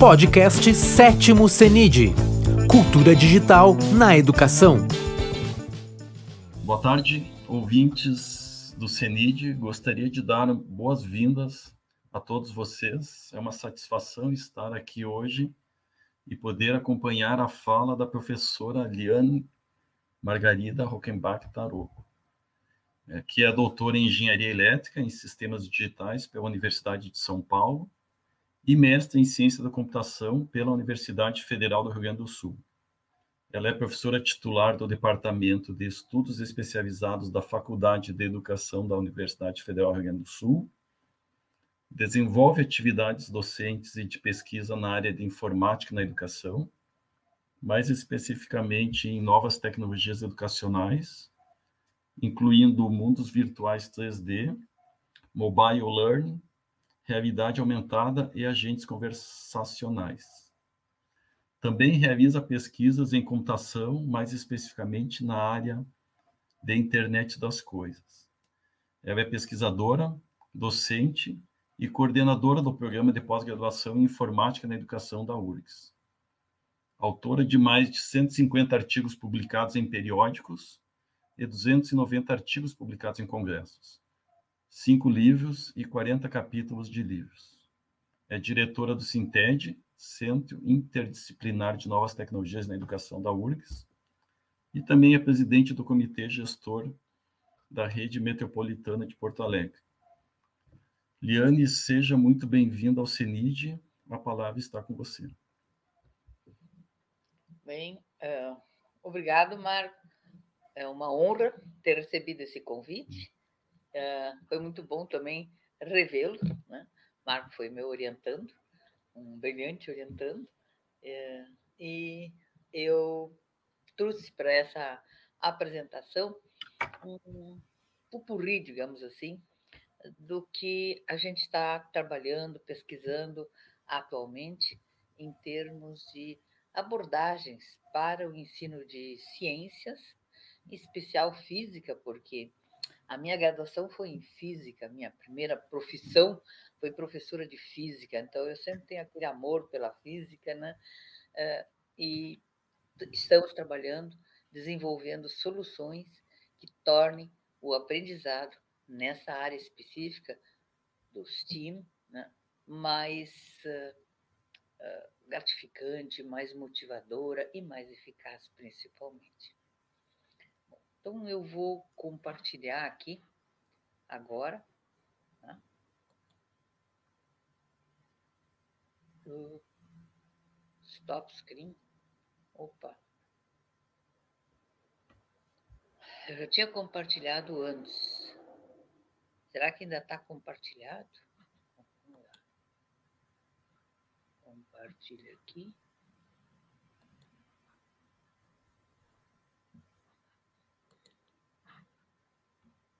Podcast Sétimo CENID Cultura Digital na Educação. Boa tarde, ouvintes do CENID. Gostaria de dar boas-vindas a todos vocês. É uma satisfação estar aqui hoje e poder acompanhar a fala da professora Liane Margarida Rockenbach Taroco, é, que é doutora em Engenharia Elétrica em Sistemas Digitais pela Universidade de São Paulo e mestre em Ciência da Computação pela Universidade Federal do Rio Grande do Sul. Ela é professora titular do Departamento de Estudos Especializados da Faculdade de Educação da Universidade Federal do Rio Grande do Sul. Desenvolve atividades docentes e de pesquisa na área de informática na educação, mais especificamente em novas tecnologias educacionais, incluindo mundos virtuais 3D, mobile learning, realidade aumentada e agentes conversacionais. Também realiza pesquisas em computação, mais especificamente na área de internet das coisas. Ela é pesquisadora, docente e coordenadora do programa de pós-graduação em informática na educação da URGS. Autora de mais de 150 artigos publicados em periódicos e 290 artigos publicados em congressos cinco livros e 40 capítulos de livros. É diretora do Sinted, Centro Interdisciplinar de Novas Tecnologias na Educação da URGS, e também é presidente do Comitê Gestor da Rede Metropolitana de Porto Alegre. Liane, seja muito bem-vinda ao CENID. A palavra está com você. Bem, uh, obrigado, Marco. É uma honra ter recebido esse convite Uh, foi muito bom também revê-lo, né? Marco foi meu orientando, um brilhante orientando, uh, e eu trouxe para essa apresentação um pupurri, digamos assim, do que a gente está trabalhando, pesquisando atualmente em termos de abordagens para o ensino de ciências, em especial física, porque a minha graduação foi em física, minha primeira profissão foi professora de física, então eu sempre tenho aquele amor pela física, né? Eh, e estamos trabalhando, desenvolvendo soluções que tornem o aprendizado nessa área específica do STEAM né? mais uh, uh, gratificante, mais motivadora e mais eficaz, principalmente. Então, eu vou compartilhar aqui agora. O stop screen. Opa. Eu já tinha compartilhado antes. Será que ainda está compartilhado? Compartilha aqui.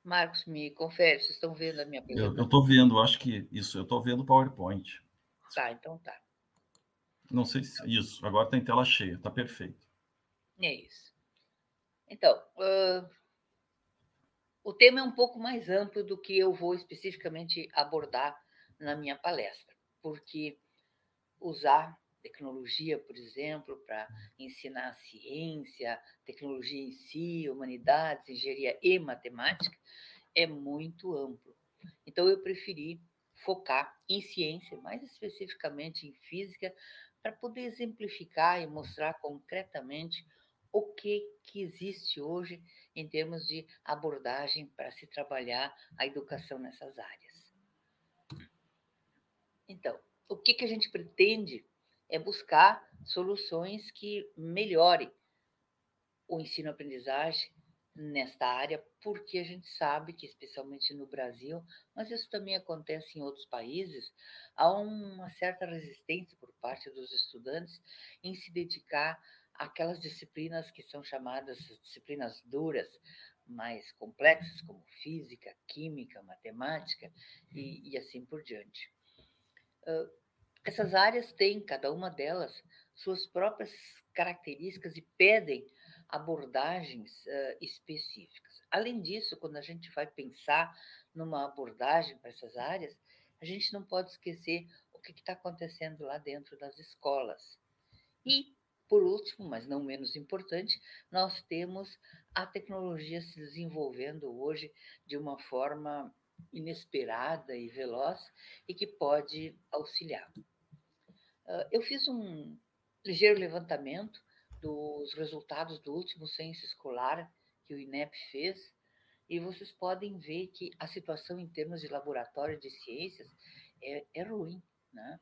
Marcos, me confere, vocês estão vendo a minha pergunta? Eu estou vendo, acho que isso, eu estou vendo o PowerPoint. Tá, então tá. Não sei se isso, agora está em tela cheia, está perfeito. É isso. Então, uh, o tema é um pouco mais amplo do que eu vou especificamente abordar na minha palestra, porque usar tecnologia, por exemplo, para ensinar ciência, tecnologia em si, humanidades, engenharia e matemática, é muito amplo. Então, eu preferi focar em ciência, mais especificamente em física, para poder exemplificar e mostrar concretamente o que, que existe hoje em termos de abordagem para se trabalhar a educação nessas áreas. Então, o que, que a gente pretende é buscar soluções que melhorem o ensino-aprendizagem nesta área, porque a gente sabe que, especialmente no Brasil, mas isso também acontece em outros países, há uma certa resistência por parte dos estudantes em se dedicar àquelas disciplinas que são chamadas disciplinas duras, mais complexas, como física, química, matemática e, e assim por diante. Uh, essas áreas têm, cada uma delas, suas próprias características e pedem abordagens uh, específicas. Além disso, quando a gente vai pensar numa abordagem para essas áreas, a gente não pode esquecer o que está acontecendo lá dentro das escolas. E, por último, mas não menos importante, nós temos a tecnologia se desenvolvendo hoje de uma forma inesperada e veloz e que pode auxiliar. Ah, eu fiz um ligeiro levantamento dos resultados do último censo escolar que o INEP fez e vocês podem ver que a situação em termos de laboratório de ciências é, é ruim. Né?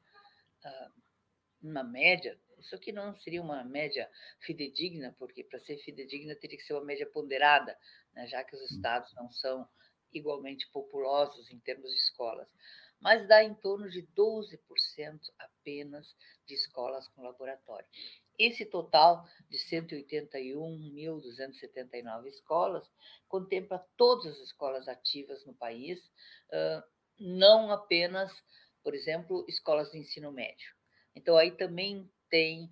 Ah, uma média, isso aqui não seria uma média fidedigna, porque para ser fidedigna teria que ser uma média ponderada, né? já que os estados não são igualmente populosos em termos de escolas, mas dá em torno de 12% apenas de escolas com laboratório. Esse total de 181.279 escolas contempla todas as escolas ativas no país, não apenas, por exemplo, escolas de ensino médio. Então, aí também tem,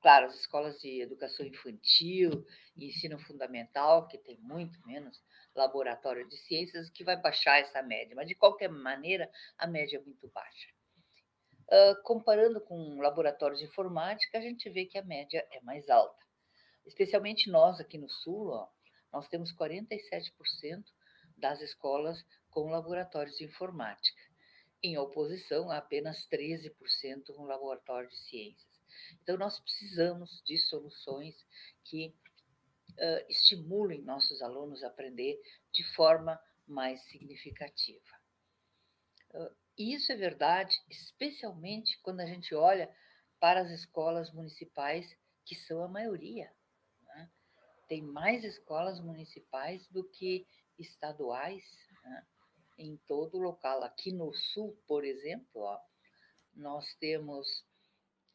claro, as escolas de educação infantil e ensino fundamental, que tem muito menos laboratório de ciências, que vai baixar essa média, mas de qualquer maneira, a média é muito baixa. Uh, comparando com laboratórios de informática, a gente vê que a média é mais alta. Especialmente nós aqui no Sul, ó, nós temos 47% das escolas com laboratórios de informática, em oposição a apenas 13% com laboratório de ciências. Então, nós precisamos de soluções que uh, estimulem nossos alunos a aprender de forma mais significativa. Uh, e isso é verdade, especialmente quando a gente olha para as escolas municipais, que são a maioria. Né? Tem mais escolas municipais do que estaduais né? em todo o local. Aqui no Sul, por exemplo, ó, nós temos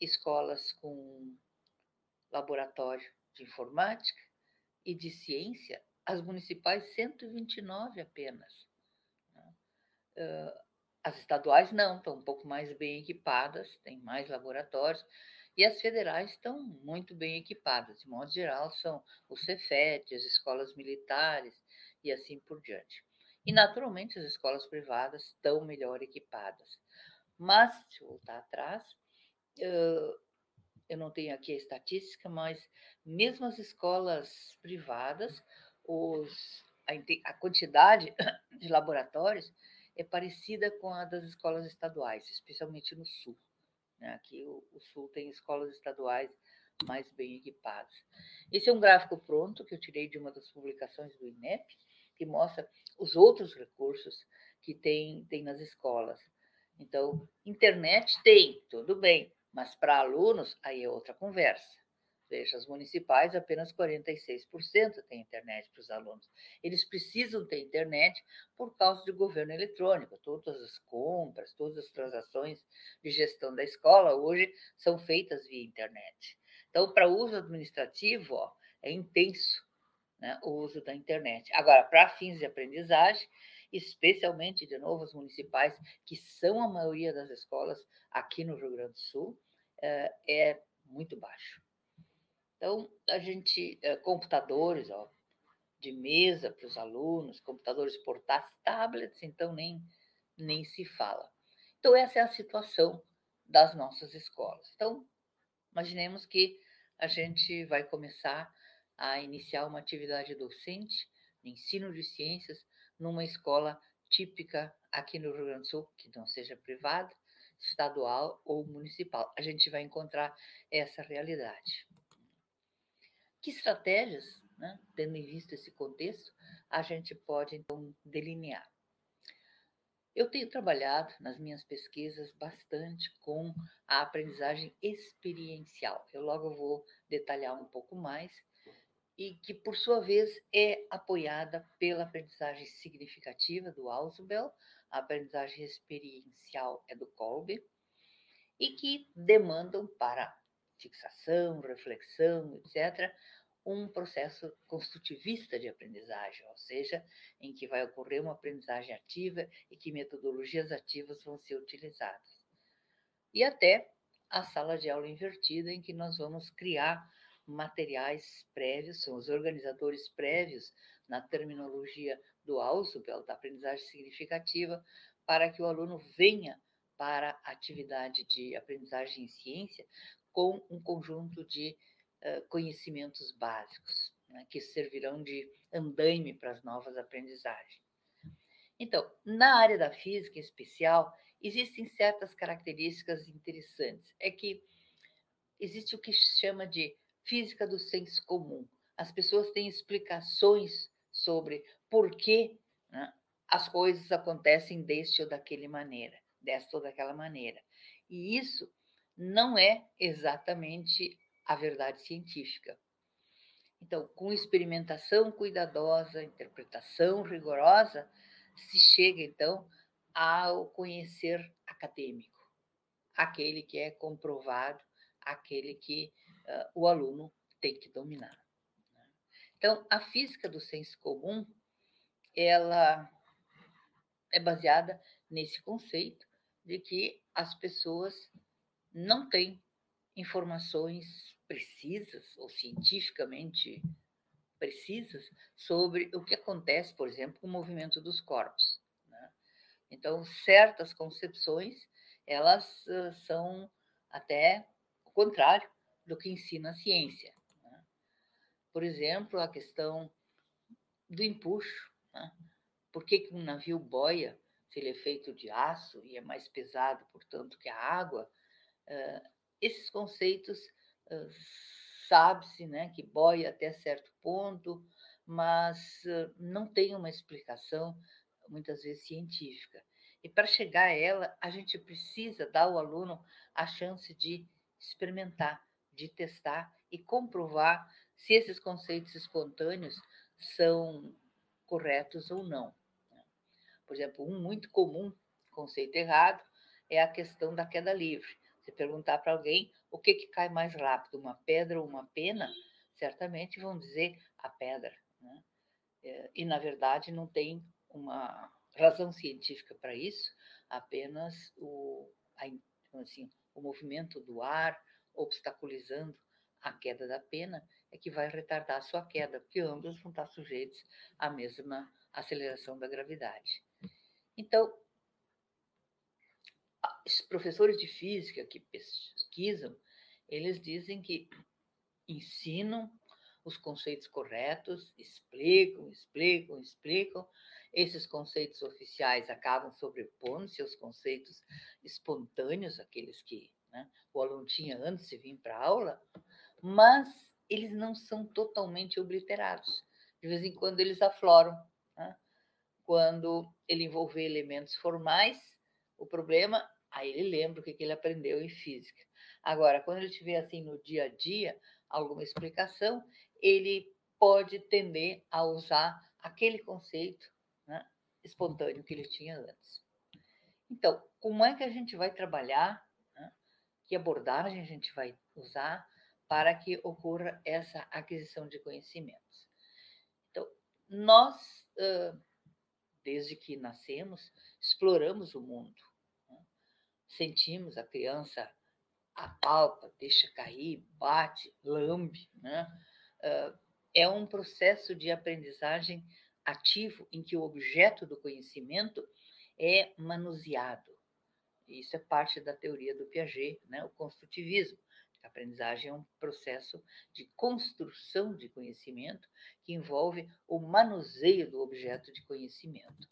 escolas com laboratório de informática e de ciência, as municipais 129 apenas. Né? Uh, as estaduais não, estão um pouco mais bem equipadas, têm mais laboratórios, e as federais estão muito bem equipadas. De modo geral, são o Cefet, as escolas militares e assim por diante. E, naturalmente, as escolas privadas estão melhor equipadas. Mas, se voltar atrás, eu não tenho aqui a estatística, mas mesmo as escolas privadas, os, a, a quantidade de laboratórios é parecida com a das escolas estaduais, especialmente no Sul. Né? Aqui o, o Sul tem escolas estaduais mais bem equipadas. Esse é um gráfico pronto que eu tirei de uma das publicações do INEP, que mostra os outros recursos que tem, tem nas escolas. Então, internet tem, tudo bem, mas para alunos, aí é outra conversa. Veja, as municipais, apenas 46% têm internet para os alunos. Eles precisam ter internet por causa do governo eletrônico. Todas as compras, todas as transações de gestão da escola hoje são feitas via internet. Então, para uso administrativo, ó, é intenso né, o uso da internet. Agora, para fins de aprendizagem, especialmente, de novo, as municipais, que são a maioria das escolas aqui no Rio Grande do Sul, eh, é muito baixo. Então, a gente, eh, computadores, ó, de mesa para os alunos, computadores portáteis, tablets, então nem, nem se fala. Então, essa é a situação das nossas escolas. Então, imaginemos que a gente vai começar a iniciar uma atividade docente, ensino de ciências, numa escola típica aqui no Rio Grande do Sul, que não seja privada, estadual ou municipal. A gente vai encontrar essa realidade. Que estratégias, né, tendo em vista esse contexto, a gente pode então delinear? Eu tenho trabalhado nas minhas pesquisas bastante com a aprendizagem experiencial. Eu logo vou detalhar um pouco mais e que, por sua vez, é apoiada pela aprendizagem significativa do Ausubel, a aprendizagem experiencial é do Kolbe, e que demandam para fixação, reflexão, etc., um processo construtivista de aprendizagem, ou seja, em que vai ocorrer uma aprendizagem ativa e que metodologias ativas vão ser utilizadas. E até a sala de aula invertida, em que nós vamos criar materiais prévios, são os organizadores prévios na terminologia do Ausubel, da aprendizagem significativa, para que o aluno venha para a atividade de aprendizagem em ciência com um conjunto de uh, conhecimentos básicos, né, que servirão de andaime para as novas aprendizagens. Então, na área da física em especial, existem certas características interessantes. É que existe o que se chama de física do senso comum. As pessoas têm explicações sobre por que né, as coisas acontecem deste ou daquele maneira, desta ou daquela maneira. E isso não é exatamente a verdade científica. Então, com experimentação cuidadosa, interpretação rigorosa, se chega então ao conhecer acadêmico, aquele que é comprovado, aquele que uh, o aluno tem que dominar. Né? Então, a física do senso comum, ela é baseada nesse conceito de que as pessoas não têm informações precisas ou cientificamente precisas sobre o que acontece, por exemplo, com o movimento dos corpos. Né? Então, certas concepções elas são até o contrário do que ensina a ciência. Né? Por exemplo, a questão do empuxo. Né? Por que, que um navio boia se ele é feito de aço e é mais pesado, portanto, que a água? Uh, esses conceitos uh, sabe-se né, que boia até certo ponto, mas uh, não tem uma explicação, muitas vezes, científica. E para chegar a ela, a gente precisa dar ao aluno a chance de experimentar, de testar e comprovar se esses conceitos espontâneos são corretos ou não. Né. Por exemplo, um muito comum conceito errado é a questão da queda livre. Se perguntar para alguém o que, que cai mais rápido, uma pedra ou uma pena, certamente vão dizer a pedra. Né? É, e, na verdade, não tem uma razão científica para isso, apenas o, a, assim, o movimento do ar obstaculizando a queda da pena é que vai retardar a sua queda, porque ambos vão estar sujeitos à mesma aceleração da gravidade. Então, os professores de física que pesquisam, eles dizem que ensinam os conceitos corretos, explicam, explicam, explicam. Esses conceitos oficiais acabam sobrepondo-se aos conceitos espontâneos, aqueles que né, o aluno tinha antes de vir para aula, mas eles não são totalmente obliterados. De vez em quando eles afloram. Né? Quando ele envolver elementos formais, o problema Aí ele lembra o que ele aprendeu em física. Agora, quando ele tiver assim no dia a dia alguma explicação, ele pode tender a usar aquele conceito né, espontâneo que ele tinha antes. Então, como é que a gente vai trabalhar? Né, que abordagem a gente vai usar para que ocorra essa aquisição de conhecimentos? Então, nós, desde que nascemos, exploramos o mundo sentimos a criança apalpa, deixa cair, bate, lambe, né? É um processo de aprendizagem ativo em que o objeto do conhecimento é manuseado. Isso é parte da teoria do Piaget, né? o construtivismo. A aprendizagem é um processo de construção de conhecimento que envolve o manuseio do objeto de conhecimento.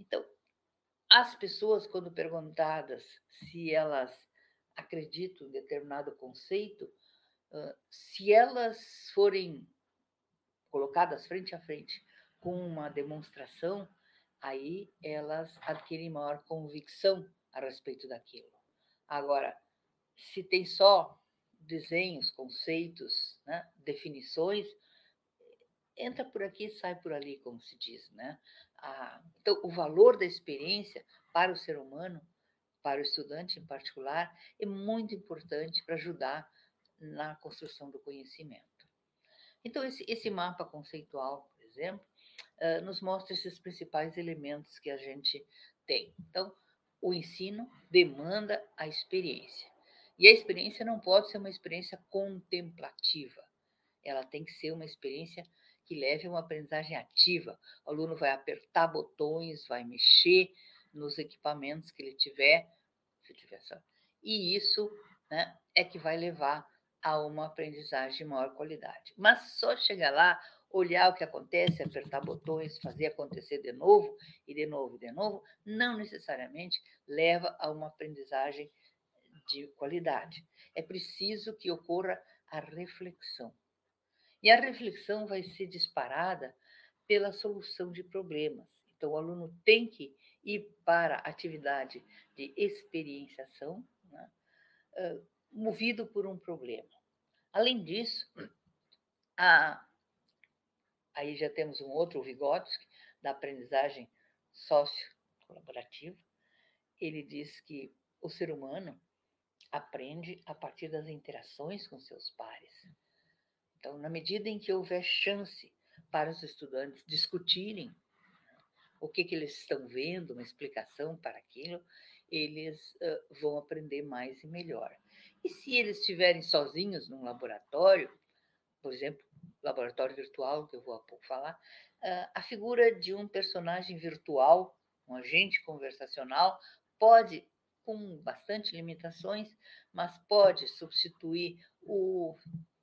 Então, as pessoas, quando perguntadas se elas acreditam em determinado conceito, se elas forem colocadas frente a frente com uma demonstração, aí elas adquirem maior convicção a respeito daquilo. Agora, se tem só desenhos, conceitos, né, definições, entra por aqui sai por ali, como se diz, né? a, então, o valor da experiência para o ser humano, para o estudante em particular, é muito importante para ajudar na construção do conhecimento. Então, esse, esse mapa conceitual, por exemplo, uh, nos mostra esses principais elementos que a gente tem. Então, o ensino demanda a experiência. E a experiência não pode ser uma experiência contemplativa, ela tem que ser uma experiência que leve a uma aprendizagem ativa. O aluno vai apertar botões, vai mexer, nos equipamentos que ele tiver, se tiver só. E isso né, é que vai levar a uma aprendizagem de maior qualidade. Mas só chegar lá, olhar o que acontece, apertar botões, fazer acontecer de novo e de novo e de novo, não necessariamente leva a uma aprendizagem de qualidade. É preciso que ocorra a reflexão. E a reflexão vai ser disparada pela solução de problemas. Então, o aluno tem que ir para a atividade de experienciação, né, movido por um problema. Além disso, a, aí já temos um outro, o Vygotsky, da aprendizagem sócio-colaborativa. Ele diz que o ser humano aprende a partir das interações com seus pares. Então, na medida em que houver chance para os estudantes discutirem o que, que eles estão vendo, uma explicação para aquilo, eles uh, vão aprender mais e melhor. E se eles estiverem sozinhos num laboratório, por exemplo, laboratório virtual, que eu vou há pouco falar, uh, a figura de um personagem virtual, um agente conversacional, pode com bastante limitações, mas pode substituir o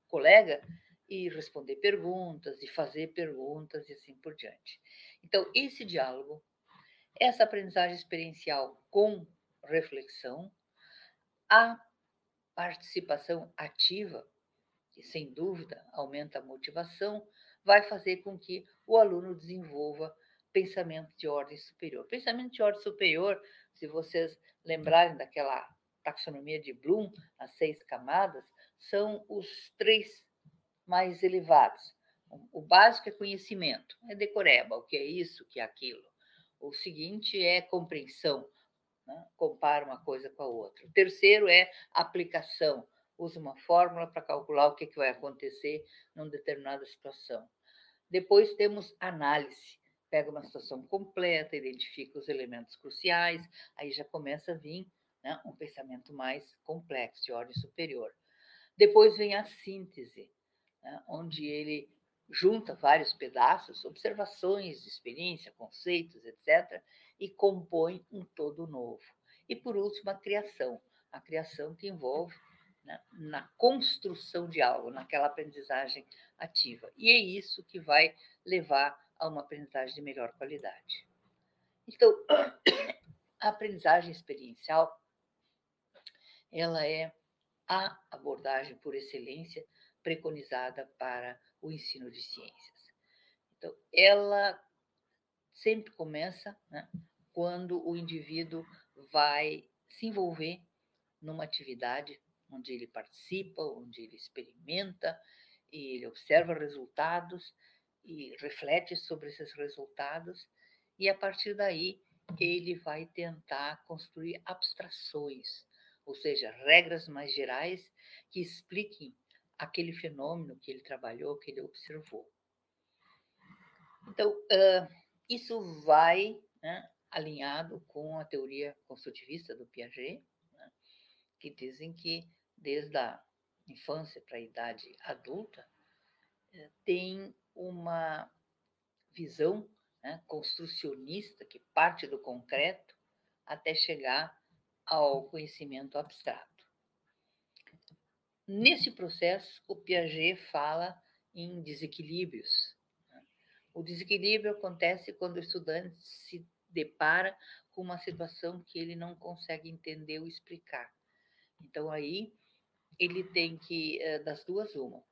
colega e responder perguntas, e fazer perguntas e assim por diante. Então, esse diálogo, essa aprendizagem experiencial com reflexão, a participação ativa, que sem dúvida aumenta a motivação, vai fazer com que o aluno desenvolva pensamento de ordem superior. Pensamento de ordem superior, se vocês lembrarem daquela taxonomia de Bloom, as seis camadas, são os três mais elevados. O básico é conhecimento, é decoreba, o que é isso, o que é aquilo. O seguinte é compreensão, né? compara uma coisa com a outra. O terceiro é aplicação, usa uma fórmula para calcular o que, que vai acontecer numa determinada situação. Depois temos análise, pega uma situação completa, identifica os elementos cruciais, aí já começa a vir né, um pensamento mais complexo, de ordem superior. Depois vem a síntese, né, onde ele junta vários pedaços, observações, experiência, conceitos, etc., e compõe um todo novo. E, por último, a criação. A criação que envolve né, na construção de algo, naquela aprendizagem ativa. E é isso que vai levar a uma aprendizagem de melhor qualidade. Então, a aprendizagem experiencial ela é a abordagem por excelência preconizada para o ensino de ciências. Então, ela sempre começa né, quando o indivíduo vai se envolver numa atividade onde ele participa, onde ele experimenta, e ele observa resultados e reflete sobre esses resultados, e a partir daí ele vai tentar construir abstrações, ou seja, regras mais gerais que expliquem aquele fenômeno que ele trabalhou, que ele observou. Então, isso vai né, alinhado com a teoria construtivista do Piaget, né, que dizem que desde a infância para a idade adulta eh, tem uma visão né, construcionista que parte do concreto até chegar ao conhecimento abstrato. Nesse processo, o Piaget fala em desequilíbrios. Né. O desequilíbrio acontece quando o estudante se depara com uma situação que ele não consegue entender ou explicar. Então, aí, ele tem que, eh, das duas, uma,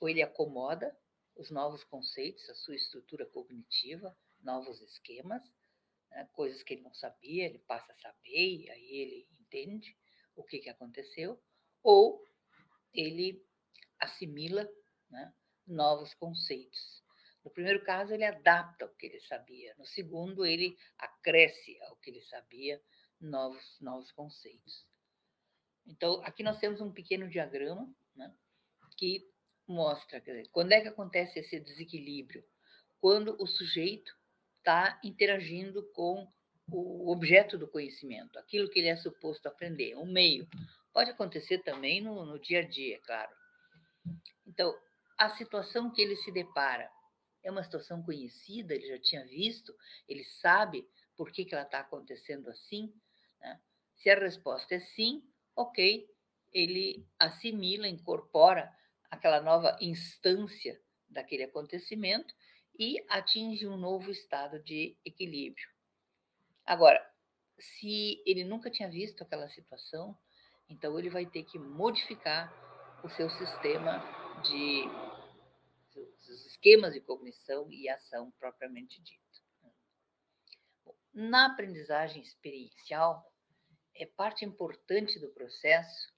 ou ele acomoda os novos conceitos, a sua estrutura cognitiva, novos esquemas, né, coisas que ele não sabia, ele passa a saber e aí ele entende o que, que aconteceu, ou ele assimila né, novos conceitos. No primeiro caso, ele adapta o que ele sabia. No segundo, ele acresce ao que ele sabia novos, novos conceitos. Então, aqui nós temos um pequeno diagrama né, que mostra dizer, quando é que acontece esse desequilíbrio. Quando o sujeito está interagindo com o objeto do conhecimento, aquilo que ele é suposto aprender, o meio. Pode acontecer também no, no dia a dia, claro. Então, a situação que ele se depara é uma situação conhecida, ele já tinha visto, ele sabe por que, que ela está acontecendo assim. Né? Se a resposta é sim, ok, ele assimila, incorpora aquela nova instância daquele acontecimento e atinge um novo estado de equilíbrio. Agora, se ele nunca tinha visto aquela situação, então ele vai ter que modificar o seu sistema de os esquemas de cognição e ação propriamente dito. Na aprendizagem experiencial, é parte importante do processo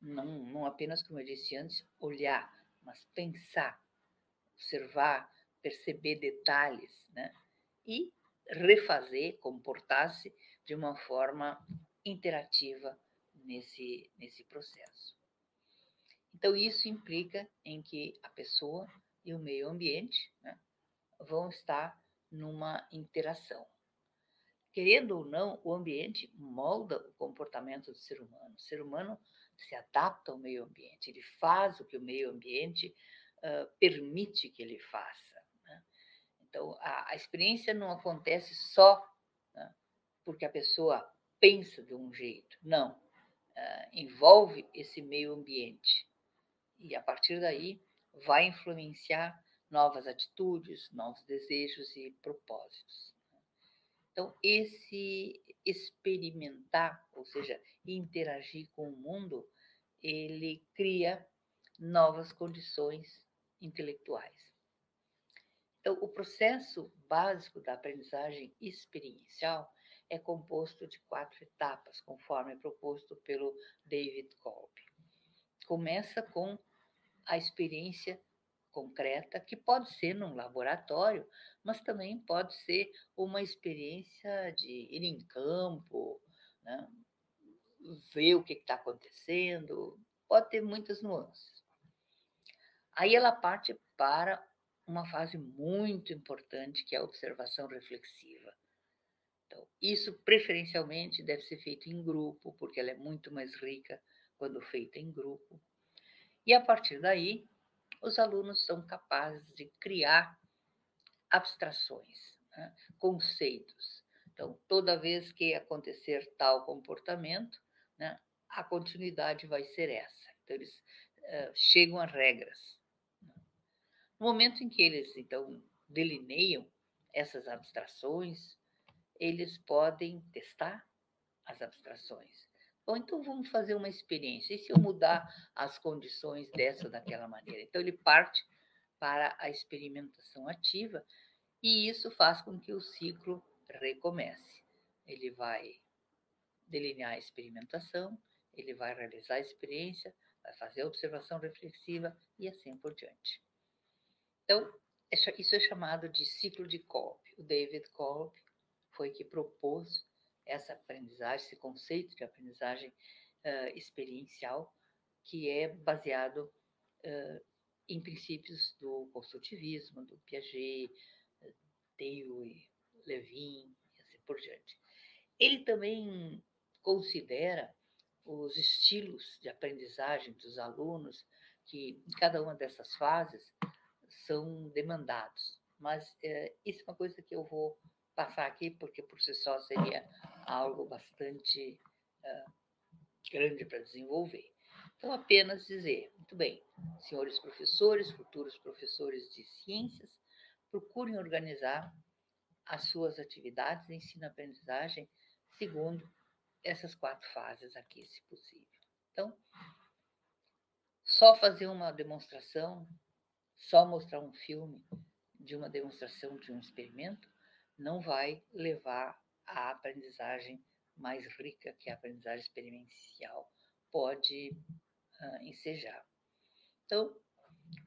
não, não apenas, como eu disse antes, olhar, mas pensar, observar, perceber detalhes, né? E refazer, comportar-se de uma forma interativa nesse, nesse processo. Então, isso implica em que a pessoa e o meio ambiente né, vão estar numa interação. Querendo ou não, o ambiente molda o comportamento do ser humano. O ser humano se adapta ao meio ambiente, ele faz o que o meio ambiente uh, permite que ele faça. Né? Então, a, a, experiência não acontece só né, porque a pessoa pensa de um jeito, não. Uh, envolve esse meio ambiente. E a partir daí vai influenciar novas atitudes, novos desejos e propósitos. Então, esse experimentar, ou seja, interagir com o mundo, ele cria novas condições intelectuais. Então, o processo básico da aprendizagem experiencial é composto de quatro etapas, conforme proposto pelo David Kolb. Começa com a experiência concreta, que pode ser num laboratório, mas também pode ser uma experiência de ir em campo, né? ver o que está acontecendo, pode ter muitas nuances. Aí ela parte para uma fase muito importante, que é a observação reflexiva. Então, isso preferencialmente deve ser feito em grupo, porque ela é muito mais rica quando feita em grupo. E a partir daí, os alunos são capazes de criar abstrações, né? conceitos. Então, toda vez que acontecer tal comportamento, né, a continuidade vai ser essa. Então, eles uh, chegam a regras. No momento em que eles, então, delineiam essas abstrações, eles podem testar as abstrações. Ou então vamos fazer uma experiência. E se eu mudar as condições dessa daquela maneira? Então ele parte para a experimentação ativa e isso faz com que o ciclo recomece. Ele vai delinear a experimentação, ele vai realizar a experiência, vai fazer a observação reflexiva e assim por diante. Então, é isso é chamado de ciclo de Kolb. O David Kolb foi que propôs essa aprendizagem, esse conceito de aprendizagem uh, experiencial, que é baseado uh, em princípios do construtivismo, do Piaget, Dewey, Levin e assim por diante. Ele também considera os estilos de aprendizagem dos alunos, que em cada uma dessas fases são demandados. Mas é, isso é uma coisa que eu vou passar aqui, porque por si só seria algo bastante uh, grande para desenvolver. Então, apenas dizer, muito bem, senhores professores, futuros professores de ciências, procurem organizar as suas atividades de ensino-aprendizagem segundo essas quatro fases aqui, se possível. Então, só fazer uma demonstração, só mostrar um filme de uma demonstração de um experimento, não vai levar à aprendizagem mais rica que a aprendizagem experiencial pode uh, ensejar. Então,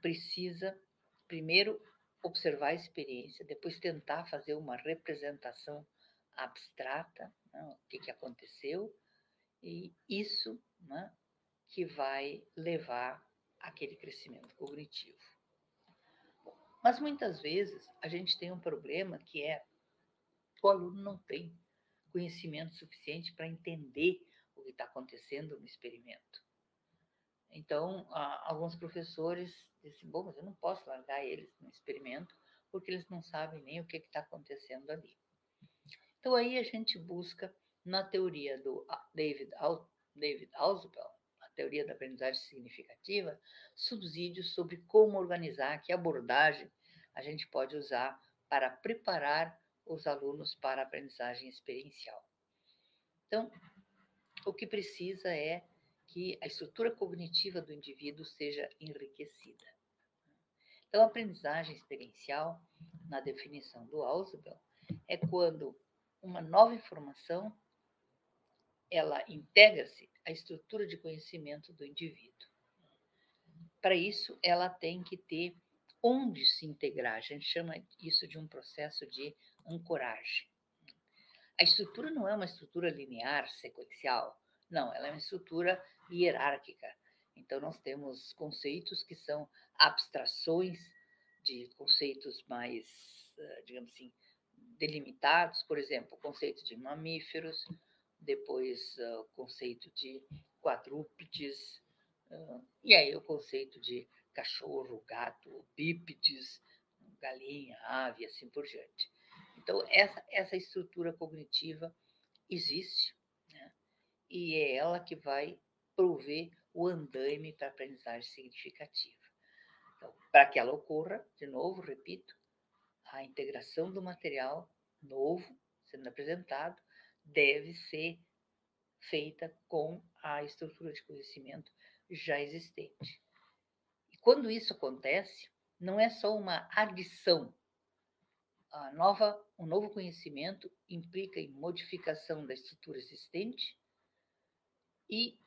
precisa primeiro observar a experiência, depois tentar fazer uma representação abstrata, né, o que, que aconteceu, e isso né, que vai levar aquele crescimento cognitivo. Mas muitas vezes a gente tem um problema que é o aluno não tem conhecimento suficiente para entender o que está acontecendo no experimento. Então, alguns professores dizem, bom, mas eu não posso largar eles no experimento, porque eles não sabem nem o que está acontecendo ali. Então aí a gente busca na teoria do David, David Ausubel, a teoria da aprendizagem significativa, subsídios sobre como organizar, que abordagem a gente pode usar para preparar os alunos para a aprendizagem experiencial. Então, o que precisa é que a estrutura cognitiva do indivíduo seja enriquecida. Então, a aprendizagem experiencial, na definição do Ausubel, é quando uma nova informação ela integra-se à estrutura de conhecimento do indivíduo. Para isso, ela tem que ter onde se integrar. A gente chama isso de um processo de ancoragem. A estrutura não é uma estrutura linear, sequencial. Não, ela é uma estrutura hierárquica. Então, nós temos conceitos que são abstrações de conceitos mais, eh, digamos assim, delimitados, por exemplo, o conceito de mamíferos, depois uh, o conceito de quadrúpedes, uh, e aí o conceito de cachorro, gato, bípedes, galinha, ave, assim por diante. Então, essa, essa estrutura cognitiva existe, né? e é ela que vai prover o andaime para a aprendizagem significativa. Então, para que ela ocorra, de novo, repito, a integração do material novo sendo apresentado deve ser feita com a estrutura de conhecimento já existente. E quando isso acontece, não é só uma adição. A nova, o novo conhecimento implica em modificação da estrutura existente e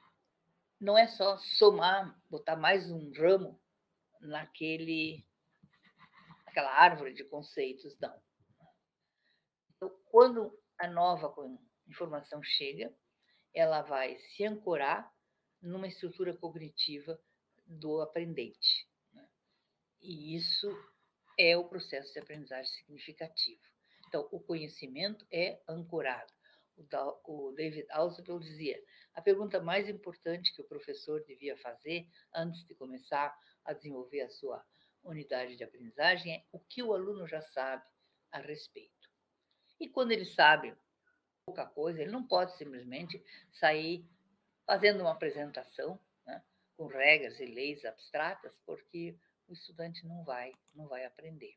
não é só somar, botar mais um ramo naquele aquela árvore de conceitos, não. Então, quando a nova informação chega, ela vai se ancorar numa estrutura cognitiva do aprendente. Né? E isso é o processo de aprendizagem significativo. Então, o conhecimento é ancorado. O David Ausubel dizia: a pergunta mais importante que o professor devia fazer antes de começar a desenvolver a sua unidade de aprendizagem é o que o aluno já sabe a respeito. E quando ele sabe pouca coisa, ele não pode simplesmente sair fazendo uma apresentação né, com regras e leis abstratas, porque o estudante não vai, não vai aprender.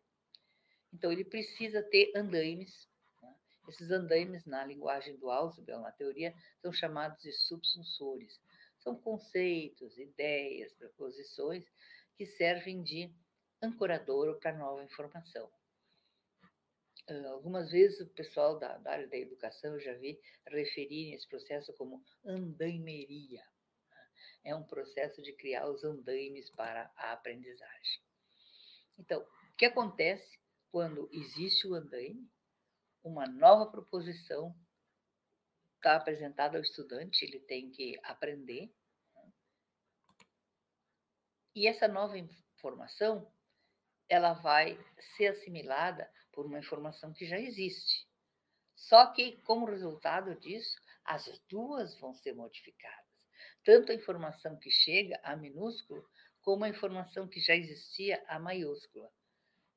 Então, ele precisa ter andaimes. Né? Esses andaimes, na linguagem do Ausubel, na teoria, são chamados de subsunsores. São conceitos, ideias, proposições que servem de ancoradouro para nova informação. Algumas vezes o pessoal da, da, área da educação, eu já vi, referirem esse processo como andaimeria. É um processo de criar os andaimes para a aprendizagem. Então, o que acontece quando existe o andaime? Uma nova proposição está apresentada ao estudante, ele tem que aprender. Né? E essa nova informação, ela vai ser assimilada por uma informação que já existe. Só que, como resultado disso, as duas vão ser modificadas. Tanto a informação que chega, a minúsculo, como a informação que já existia, a maiúscula.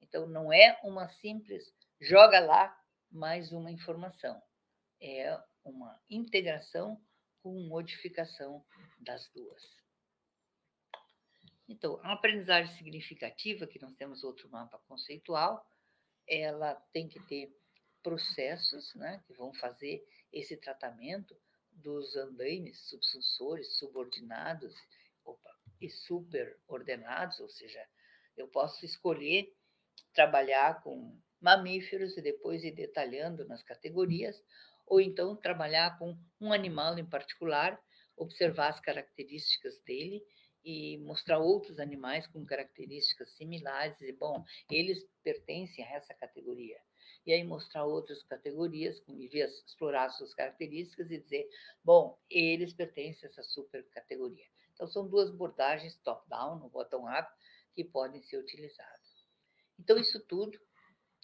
Então, não é uma simples joga lá mais uma informação. É uma integração com modificação das duas. Então, a aprendizagem significativa, que nós temos outro mapa conceitual, ela tem que ter processos né, que vão fazer esse tratamento dos andaimes subsunsores, subordinados opa, e superordenados, ou seja, eu posso escolher trabalhar com mamíferos e depois ir detalhando nas categorias, ou então trabalhar com um animal em particular, observar as características dele e mostrar outros animais com características similares e bom, eles pertencem a essa categoria. E aí mostrar outras categorias, explorar suas características e dizer, bom, eles pertencem a essa super categoria. Então são duas abordagens top-down, no bottom-up, que podem ser utilizadas. Então isso tudo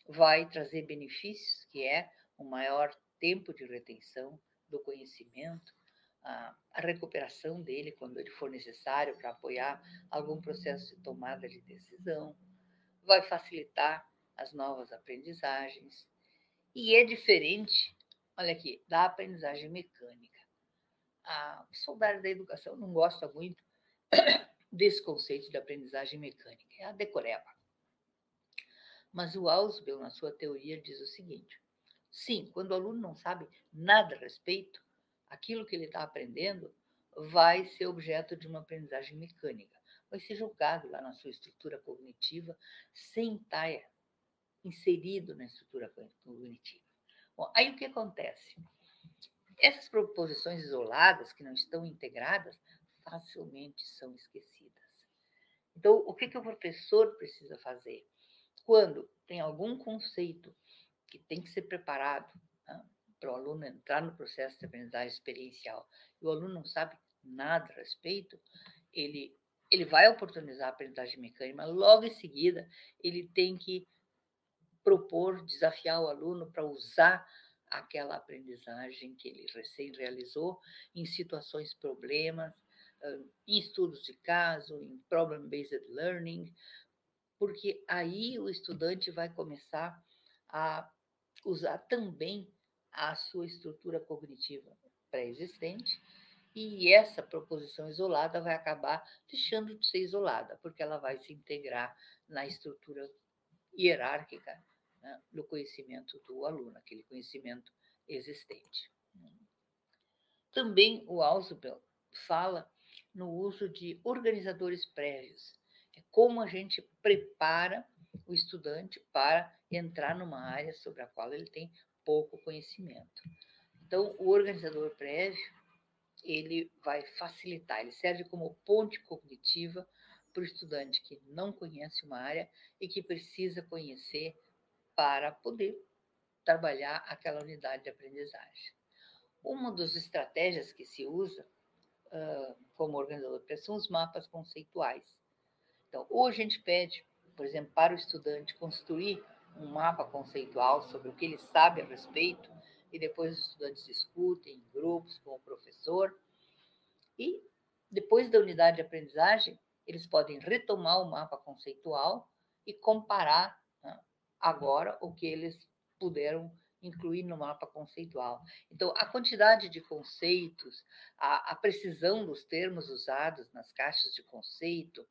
vai trazer benefícios, que é um maior tempo de retenção do conhecimento, a recuperação dele quando ele for necessário para apoiar algum processo de tomada de decisão, vai facilitar as novas aprendizagens. E é diferente olha aqui, da aprendizagem mecânica. A saudade da educação não gosta muito desse conceito de aprendizagem mecânica, é a decoreba. Mas o Ausubel, na sua teoria, diz o seguinte: sim, quando o aluno não sabe nada a respeito, aquilo que ele está aprendendo vai ser objeto de uma aprendizagem mecânica, vai ser julgado lá na sua estrutura cognitiva, sem estar inserido na estrutura cognitiva. Bom, aí o que acontece? Essas proposições isoladas, que não estão integradas, facilmente são esquecidas. Então, o que, que o professor precisa fazer? Quando tem algum conceito que tem que ser preparado né, para o aluno entrar no processo de aprendizagem experiencial e o aluno não sabe nada a respeito, ele, ele vai oportunizar a aprendizagem mecânica, mas logo em seguida ele tem que propor, desafiar o aluno para usar aquela aprendizagem que ele recém realizou em situações problemas, em estudos de caso, em problem-based learning, porque aí o estudante vai começar a usar também a sua estrutura cognitiva pré-existente e essa proposição isolada vai acabar deixando de ser isolada, porque ela vai se integrar na estrutura hierárquica né, do conhecimento do aluno, aquele conhecimento existente. Também o Ausubel fala no uso de organizadores prévios. É como a gente prepara o estudante para entrar numa área sobre a qual ele tem pouco conhecimento. Então, o organizador prévio, ele vai facilitar, ele serve como ponte cognitiva para o estudante que não conhece uma área e que precisa conhecer para poder trabalhar aquela unidade de aprendizagem. Uma das estratégias que se usa uh, como organizador são os mapas conceituais. Então, ou a gente pede, por exemplo, para o estudante construir um mapa conceitual sobre o que ele sabe a respeito, e depois os estudantes discutem em grupos com o professor, e depois da unidade de aprendizagem, eles podem retomar o mapa conceitual e comparar agora o que eles puderam incluir no mapa conceitual. Então, a quantidade de conceitos, a, a, precisão dos termos usados nas caixas de conceito,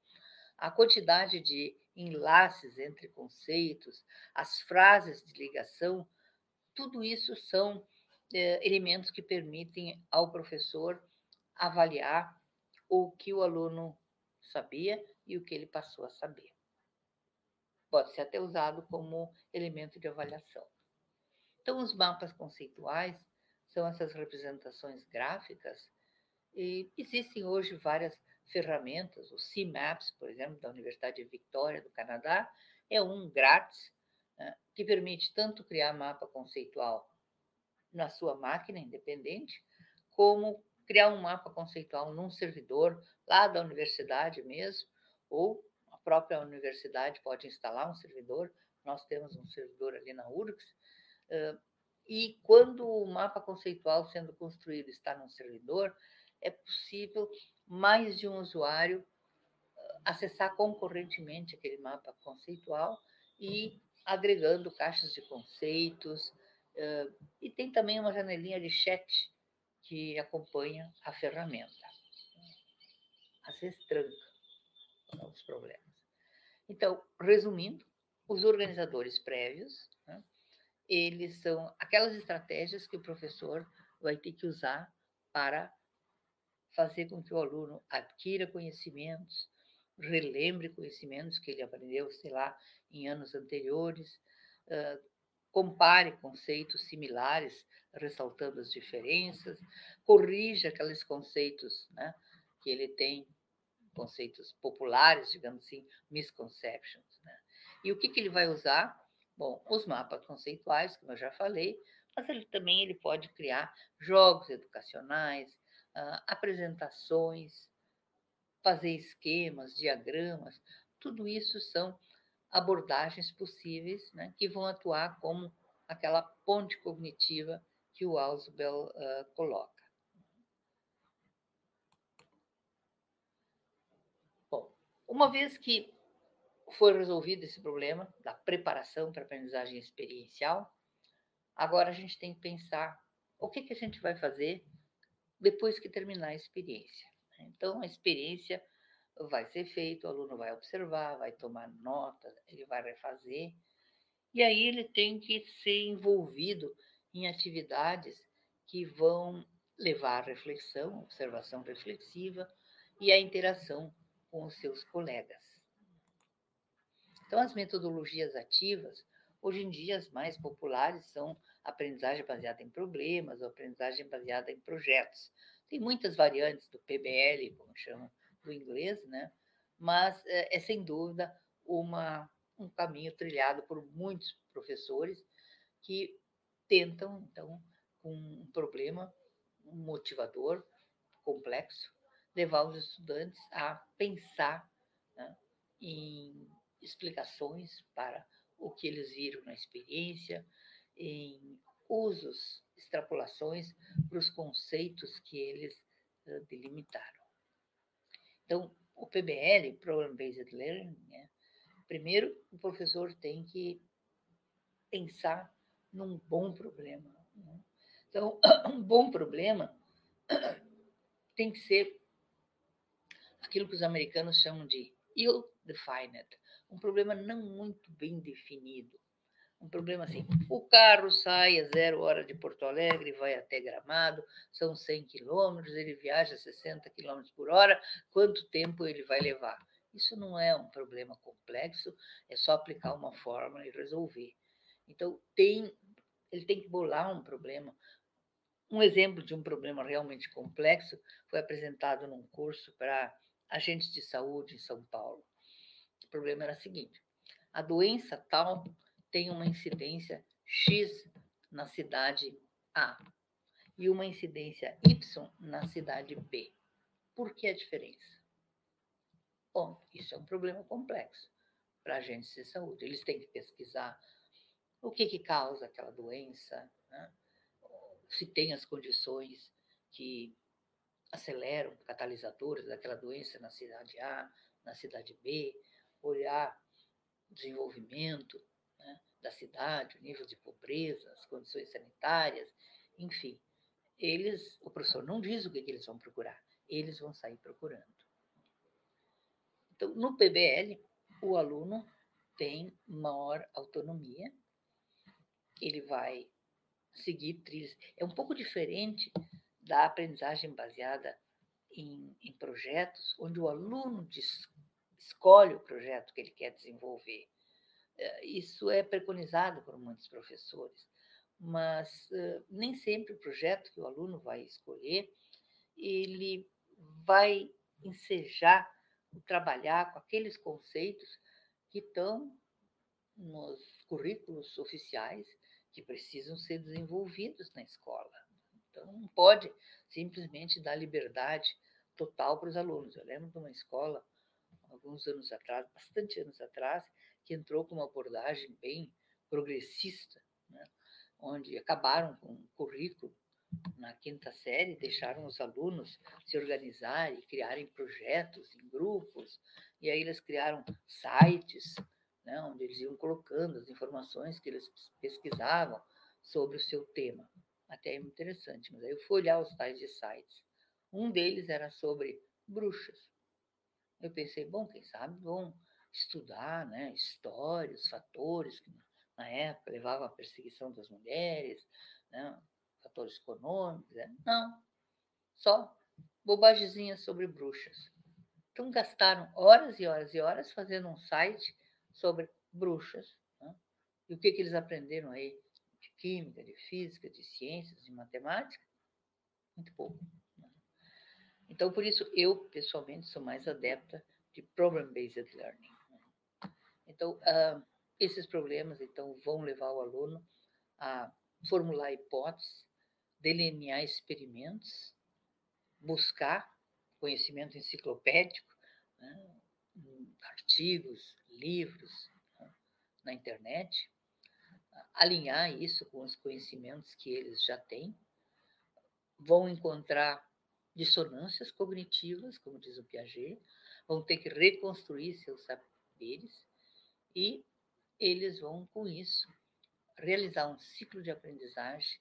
a quantidade de enlaces entre conceitos, as frases de ligação, tudo isso são é, elementos que permitem ao professor avaliar o que o aluno sabia e o que ele passou a saber. Pode ser até usado como elemento de avaliação. Então, os mapas conceituais são essas representações gráficas e existem hoje várias ferramentas. O CMAPS, por exemplo, da Universidade de Victoria, do Canadá, é um grátis né, que permite tanto criar mapa conceitual na sua máquina independente, como criar um mapa conceitual num servidor lá da universidade mesmo, ou própria universidade pode instalar um servidor. Nós temos um servidor ali na URGS, e quando o mapa conceitual sendo construído está num servidor, é possível mais de um usuário acessar concorrentemente aquele mapa conceitual e agregando caixas de conceitos. E tem também uma janelinha de chat que acompanha a ferramenta. Às vezes tranca os problemas. Então, resumindo, os organizadores prévios eles são aquelas estratégias que o professor vai ter que usar para fazer com que o aluno adquira conhecimentos, relembre conhecimentos que ele aprendeu, sei lá, em anos anteriores, uh, compare conceitos similares, ressaltando as diferenças, corrija aqueles conceitos né, que ele tem, conceitos populares, digamos assim, misconceptions. Né? E o que, que ele vai usar? Bom, os mapas conceituais, como eu já falei, mas ele também ele pode criar jogos educacionais, uh, apresentações, fazer esquemas, diagramas, tudo isso são abordagens possíveis né, que vão atuar como aquela ponte cognitiva que o Ausubel uh, coloca. Bom, uma vez que foi resolvido esse problema da preparação para a aprendizagem experiencial. Agora a gente tem que pensar o que, que a gente vai fazer depois que terminar a experiência. Então, a experiência vai ser feita, o aluno vai observar, vai tomar nota, ele vai refazer, e aí ele tem que ser envolvido em atividades que vão levar à reflexão, observação reflexiva e à interação com os seus colegas. Então, as metodologias ativas, hoje em dia, as mais populares são aprendizagem baseada em problemas ou aprendizagem baseada em projetos. Tem muitas variantes do PBL, como chamam do inglês, né? mas é, é sem dúvida uma, um caminho trilhado por muitos professores que tentam, então, com um problema, motivador complexo, levar os estudantes a pensar né, em explicações para o que eles viram na experiência, em usos, extrapolações para os conceitos que eles uh, delimitaram. Então, o PBL, Problem Based Learning, né, primeiro o professor tem que pensar num bom problema. Né? Então, um bom problema tem que ser aquilo que os americanos chamam de ill-defined, um problema não muito bem definido. Um problema assim, o carro sai a zero hora de Porto Alegre, vai até Gramado, são 100 quilômetros, ele viaja 60 quilômetros por hora, quanto tempo ele vai levar? Isso não é um problema complexo, é só aplicar uma fórmula e resolver. Então, tem, ele tem que bolar um problema. Um exemplo de um problema realmente complexo foi apresentado num curso para agentes de saúde em São Paulo. O problema era o seguinte: a doença tal tem uma incidência X na cidade A e uma incidência Y na cidade B. Por que a diferença? Bom, isso é um problema complexo para agentes de saúde. Eles têm que pesquisar o que, que causa aquela doença, né? se tem as condições que aceleram, catalisadores daquela doença na cidade A, na cidade B, olhar o desenvolvimento né, da cidade, o nível de pobreza, as condições sanitárias, enfim. Eles, o professor não diz o que, que eles vão procurar, eles vão sair procurando. Então, no PBL, o aluno tem maior autonomia ele vai seguir trilhas. É um pouco diferente da aprendizagem baseada em, em projetos, onde o aluno diz, escolhe o projeto que ele quer desenvolver. É, isso é preconizado por muitos professores, mas nem sempre o projeto que o aluno vai escolher ele vai ensejar, trabalhar com aqueles conceitos que estão nos currículos oficiais que precisam ser desenvolvidos na escola. Então, não pode simplesmente dar liberdade total para os alunos. Eu lembro de uma escola, alguns anos atrás, bastante anos atrás, que entrou com uma abordagem bem progressista, né? onde acabaram com o currículo na quinta série, deixaram os alunos se organizarem, criarem projetos em grupos, e aí eles criaram sites né, onde eles iam colocando as informações que eles pesquisavam sobre o seu tema. Até é interessante, mas aí eu fui olhar os tais de sites. Um deles era sobre bruxas. Eu pensei, bom, quem sabe vão estudar né, histórias, fatores que na época levavam à perseguição das mulheres, né, fatores econômicos. Né? Não, só bobagemzinhas sobre bruxas. Então gastaram horas e horas e horas fazendo um site sobre bruxas. Né? E o que, que eles aprenderam aí química, de física, de ciências, de matemática? Muito pouco. Né? Então, por isso, eu, pessoalmente, sou mais adepta de Problem-Based Learning. Né? Então, uh, esses problemas, então, vão levar o aluno a formular hipóteses, delinear experimentos, buscar conhecimento enciclopédico, né? artigos, livros, né, na internet, alinhar isso com os conhecimentos que eles já têm, vão encontrar dissonâncias cognitivas, como diz o Piaget, vão ter que reconstruir seus saberes e eles vão, com isso, realizar um ciclo de aprendizagem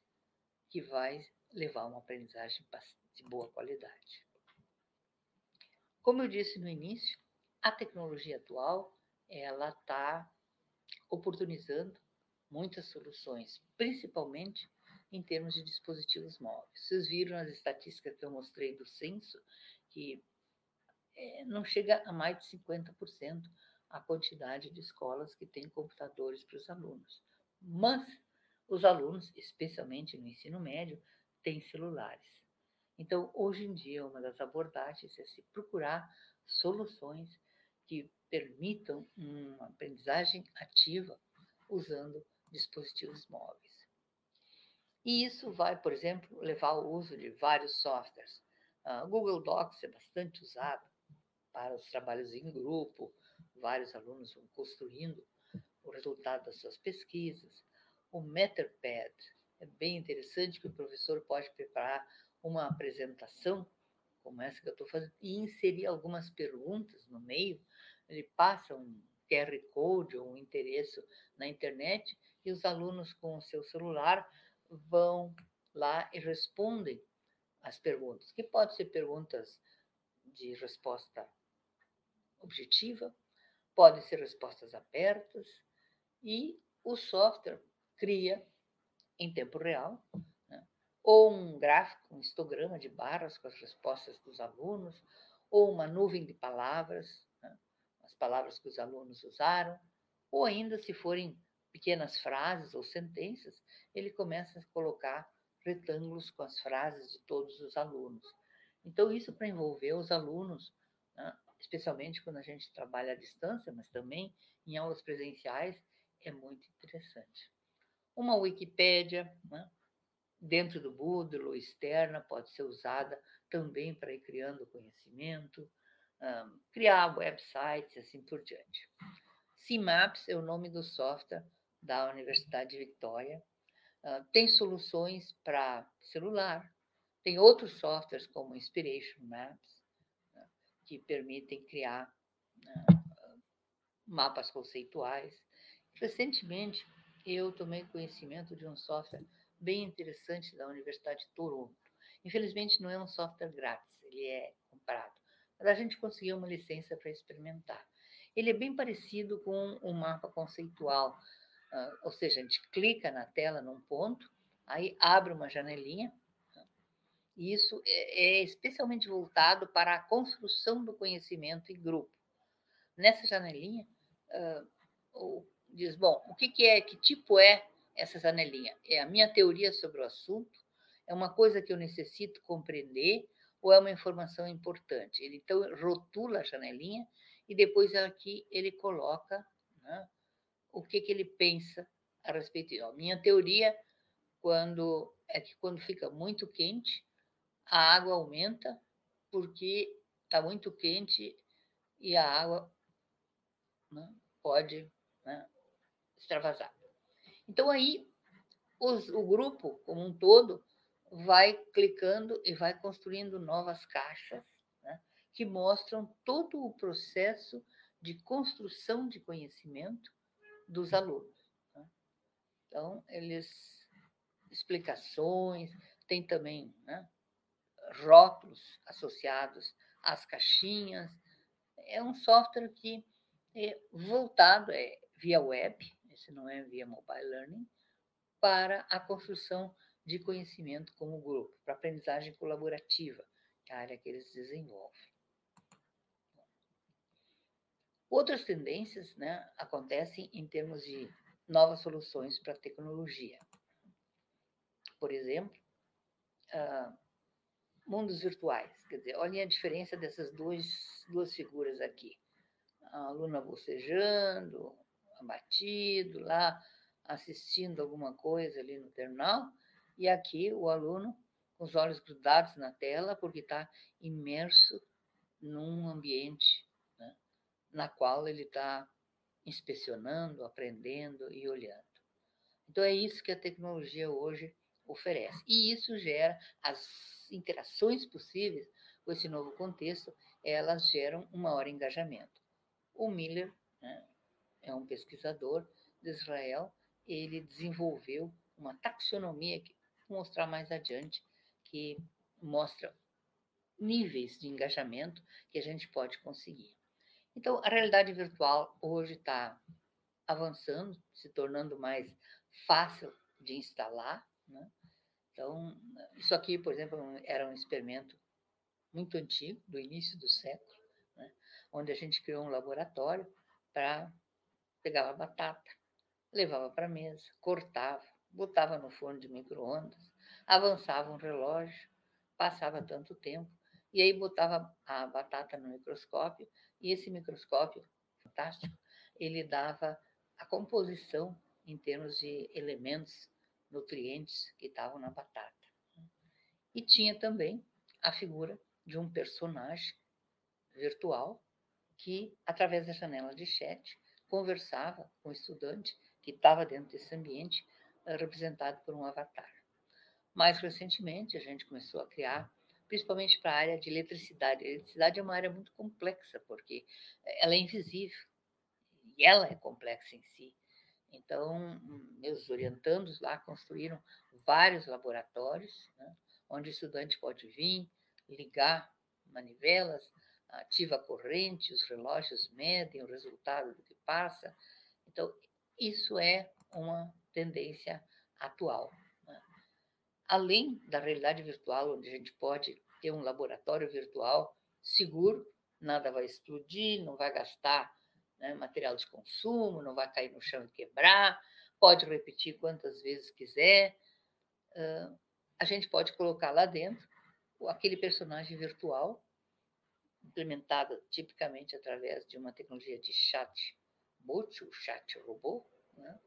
que vai levar a uma aprendizagem de boa qualidade. Como eu disse no início, a tecnologia atual ela está oportunizando muitas soluções, principalmente em termos de dispositivos móveis. Vocês viram as estatísticas que eu mostrei do censo, que é, não chega a mais de 50% a quantidade de escolas que têm computadores para os alunos. Mas os alunos, especialmente no ensino médio, têm celulares. Então, hoje em dia, uma das abordagens é se procurar soluções que permitam uma aprendizagem ativa usando dispositivos móveis. E isso vai, por exemplo, levar ao uso de vários softwares. Uh, Google Docs é bastante usado para os trabalhos em grupo, vários alunos vão construindo o resultado das suas pesquisas. O Matterpad é bem interessante que o professor pode preparar uma apresentação como essa que eu estou fazendo e inserir algumas perguntas no meio. Ele passa um QR Code ou um endereço na internet e os alunos com o seu celular vão lá e respondem as perguntas, que podem ser perguntas de resposta objetiva, podem ser respostas abertas, e o software cria em tempo real, né, ou um gráfico, um histograma de barras com as respostas dos alunos, ou uma nuvem de palavras, né, as palavras que os alunos usaram, ou ainda, se forem pequenas frases ou sentenças, ele começa a colocar retângulos com as frases de todos os alunos. Então, isso para envolver os alunos, né, especialmente quando a gente trabalha à distância, mas também em aulas presenciais, é muito interessante. Uma Wikipédia, né, dentro do Moodle ou externa, pode ser usada também para ir criando conhecimento, um, criar websites, assim por diante. CMAPS é o nome do software da Universidade de Vitória. Uh, tem soluções para celular, tem outros softwares como Inspiration Maps, né, que permitem criar uh, mapas conceituais. Recentemente, eu tomei conhecimento de um software bem interessante da Universidade de Toronto. Infelizmente, não é um software grátis, ele é comprado. Mas a gente conseguiu uma licença para experimentar. Ele é bem parecido com o um mapa conceitual ou seja, a gente clica na tela num ponto, aí abre uma janelinha, e isso é, é especialmente voltado para a construção do conhecimento em grupo. Nessa janelinha, diz, bom, o que, que é, que tipo é essa janelinha? É a minha teoria sobre o assunto? É uma coisa que eu necessito compreender ou é uma informação importante? Ele então rotula a janelinha e depois aqui ele coloca né, o que, que ele pensa a respeito disso. A minha teoria quando é que quando fica muito quente, a água aumenta porque está muito quente e a água né, pode né, extravasar. Então aí os, o grupo como um todo vai clicando e vai construindo novas caixas né, que mostram todo o processo de construção de conhecimento dos alunos. Né? Então, eles explicações, tem também né, rótulos associados às caixinhas. É um software que é voltado, é via web, esse não é via mobile learning, para a construção de conhecimento como grupo, para aprendizagem colaborativa, que é a área que eles desenvolvem. Outras tendências né, acontecem em termos de novas soluções para a tecnologia. Por exemplo, uh, mundos virtuais. Quer dizer, olhem a diferença dessas duas, duas figuras aqui. A aluna bocejando, abatido lá, assistindo alguma coisa ali no terminal, e aqui o aluno com os olhos grudados na tela, porque está imerso num ambiente na qual ele está inspecionando, aprendendo e olhando. Então, é isso que a tecnologia hoje oferece. E isso gera as interações possíveis com esse novo contexto, elas geram um maior engajamento. O Miller né, é um pesquisador de Israel, ele desenvolveu uma taxonomia, mostrar mais adiante, que mostra níveis de engajamento que a gente pode conseguir. Então, a realidade virtual hoje está avançando, se tornando mais fácil de instalar. Né? Então, isso aqui, por exemplo, era um experimento muito antigo, do início do século, né? onde a gente criou um laboratório para pegar a batata, levava para a mesa, cortava, botava no forno de micro-ondas, avançava um relógio, passava tanto tempo, e aí botava a batata no microscópio, e esse microscópio, fantástico, ele dava a composição em termos de elementos, nutrientes que estavam na batata. E tinha também a figura de um personagem virtual que, através da janela de chat, conversava com o estudante que estava dentro desse ambiente, eh, representado por um avatar. Mais recentemente, a gente começou a criar, principalmente para a área de eletricidade. A eletricidade é uma área muito complexa, porque ela é invisível e ela é complexa em si. Então, meus orientandos lá construíram vários laboratórios, né, onde o estudante pode vir, ligar manivelas, ativa a corrente, os relógios medem o resultado do que passa. Então, isso é uma tendência atual. Além da realidade virtual, onde a gente pode ter um laboratório virtual seguro, nada vai explodir, não vai gastar né, material de consumo, não vai cair no chão e quebrar, pode repetir quantas vezes quiser. Uh, a gente pode colocar lá dentro aquele personagem virtual, implementado tipicamente através de uma tecnologia de chat bot, o chat robô, né?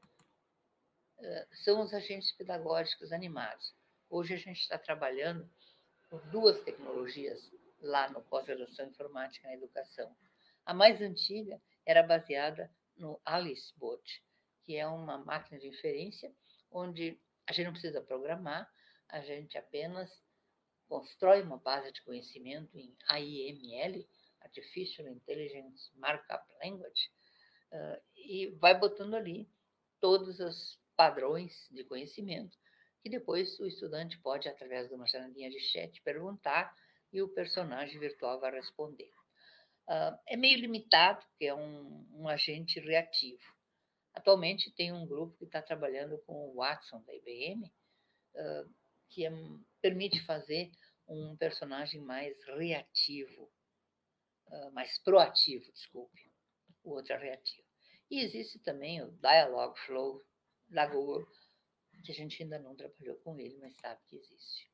uh, são os agentes pedagógicos animados. Hoje a gente está trabalhando com duas tecnologias lá no pós-graduação informática na educação. A mais antiga era baseada no AliceBot, que é uma máquina de inferência onde a gente não precisa programar, a gente apenas constrói uma base de conhecimento em AIML, Artificial Intelligence Markup Language, uh, e vai botando ali todos os padrões de conhecimento que depois o estudante pode, através de uma janelinha de chat, perguntar e o personagem virtual vai responder. Uh, é meio limitado, porque é um, um, agente reativo. Atualmente tem um grupo que está trabalhando com o Watson da IBM, uh, que é, permite fazer um personagem mais reativo, uh, mais proativo, desculpe. O outro é reativo. E existe também o Dialogflow da Google, que a gente ainda não trabalhou com ele, mas sabe que existe.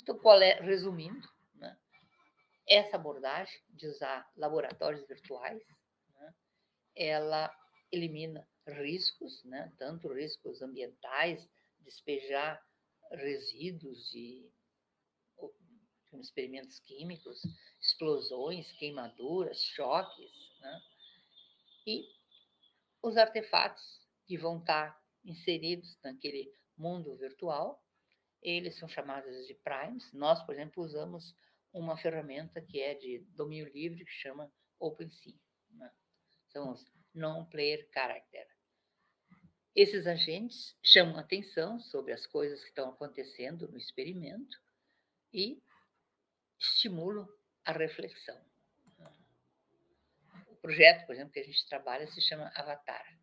Então, qual é, resumindo, né, essa abordagem de usar laboratórios virtuais, né, ela elimina riscos, né, tanto riscos ambientais, despejar resíduos de, experimentos químicos, explosões, queimaduras, choques, né, e os artefatos que vão estar inseridos naquele mundo virtual, eles são chamados de primes. Nós, por exemplo, usamos uma ferramenta que é de domínio livre que chama OpenSea. Né? São os non-player character. Esses agentes chamam atenção sobre as coisas que estão acontecendo no experimento e estimulam a reflexão. O projeto, por exemplo, que a gente trabalha se chama Avatar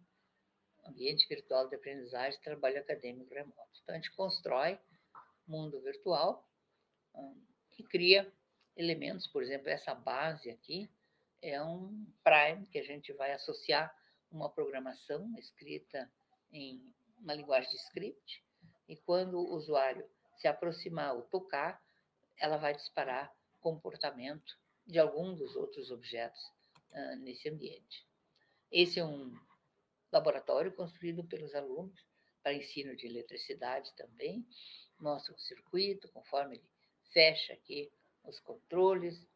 ambiente virtual de aprendizagem, trabalho acadêmico remoto. Então, a gente constrói mundo virtual um, e cria elementos, por exemplo, essa base aqui é um prime que a gente vai associar uma programação escrita em uma linguagem de script, e quando o usuário se aproximar ou tocar, ela vai disparar comportamento de algum dos outros objetos uh, nesse ambiente. Esse é um laboratório construído pelos alunos para ensino de eletricidade também. Mostra o circuito, conforme ele fecha aqui os controles,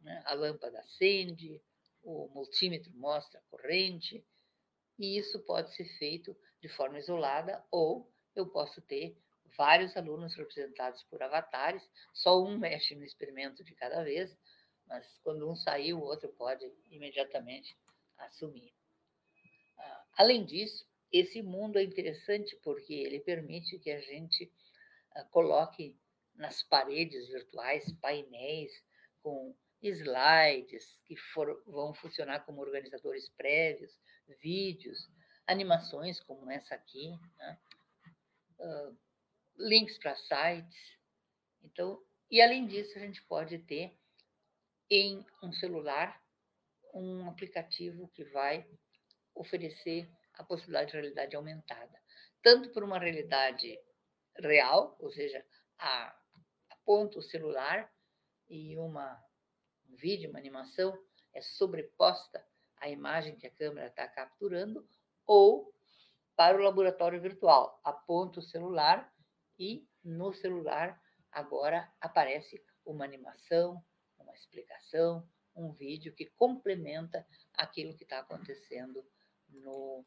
né? a lâmpada acende, o multímetro mostra a corrente, e isso pode ser feito de forma isolada ou eu posso ter vários alunos representados por avatares, só um mexe no experimento de cada vez, mas quando um sair, o outro pode imediatamente assumir. Além disso, esse mundo é interessante porque ele permite que a gente coloque nas paredes virtuais painéis com slides que for, vão funcionar como organizadores prévios, vídeos, animações como essa aqui, né? uh, links para sites. Então, e além disso, a gente pode ter em um celular um aplicativo que vai oferecer a possibilidade de realidade aumentada, tanto por uma realidade real, ou seja, a, aponta o celular e uma um vídeo, uma animação é sobreposta à imagem que a câmera está capturando, ou para o laboratório virtual, aponta o celular e no celular agora aparece uma animação, uma explicação, um vídeo que complementa aquilo que está acontecendo no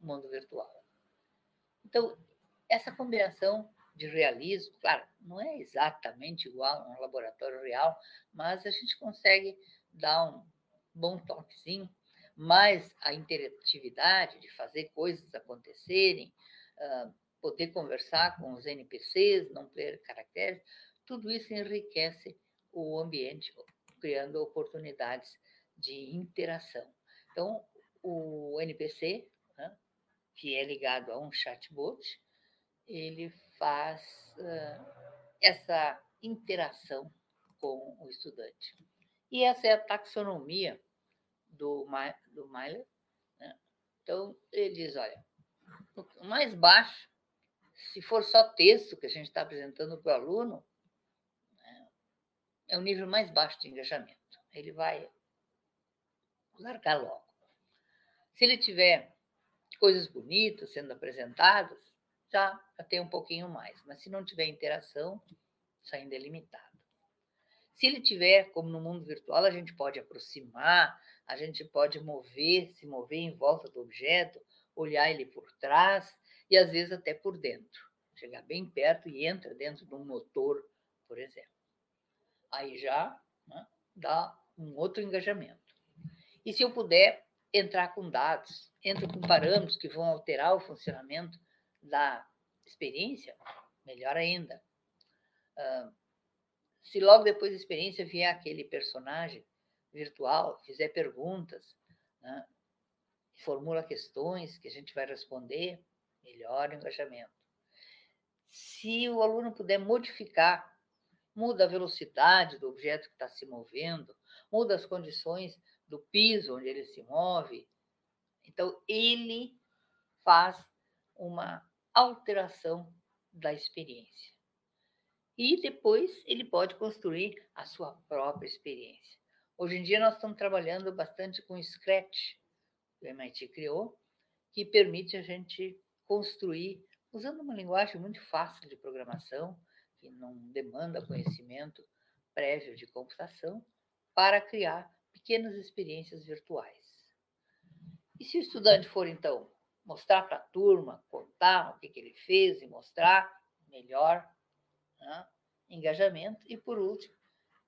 mundo virtual. Então, essa combinação de realismo, claro, não é exatamente igual a um laboratório real, mas a gente consegue dar um bom toquezinho, mas a interatividade de fazer coisas acontecerem, uh, poder conversar com os NPCs, não ter caracteres, tudo isso enriquece o ambiente, criando oportunidades de interação. Então, o NPC, né, que é ligado a um chatbot, ele faz uh, essa interação com o estudante. E essa é a taxonomia do, do Myler. Né? Então, ele diz, olha, o mais baixo se for só texto que a gente está apresentando para o aluno, né, é o nível mais baixo de engajamento. Ele vai largar logo. Se ele tiver coisas bonitas sendo apresentadas, já, tem um pouquinho mais. Mas se não tiver interação, isso ainda é limitado. Se ele tiver, como no mundo virtual, a gente pode aproximar, a gente pode mover, se mover em volta do objeto, olhar ele por trás, e às vezes até por dentro. Chegar bem perto e entra dentro de um motor, por exemplo. Aí já né, dá um outro engajamento. E se eu puder entrar com dados, entro com parâmetros que vão alterar o funcionamento da experiência, melhor ainda. Uh, se logo depois da experiência vier aquele personagem virtual, fizer perguntas, né, formula questões que a gente vai responder, melhora o engajamento. Se o aluno puder modificar, muda a velocidade do objeto que está se movendo, muda as condições do piso onde ele se move, então ele faz uma alteração da experiência. E depois ele pode construir a sua própria experiência. Hoje em dia nós estamos trabalhando bastante com o Scratch, que o MIT criou, que permite a gente construir, usando uma linguagem muito fácil de programação, que não demanda conhecimento prévio de computação, para criar pequenas experiências virtuais. E se o estudante for, então, mostrar para a turma, contar o que, que, ele fez e mostrar, melhor né? engajamento. E, por último,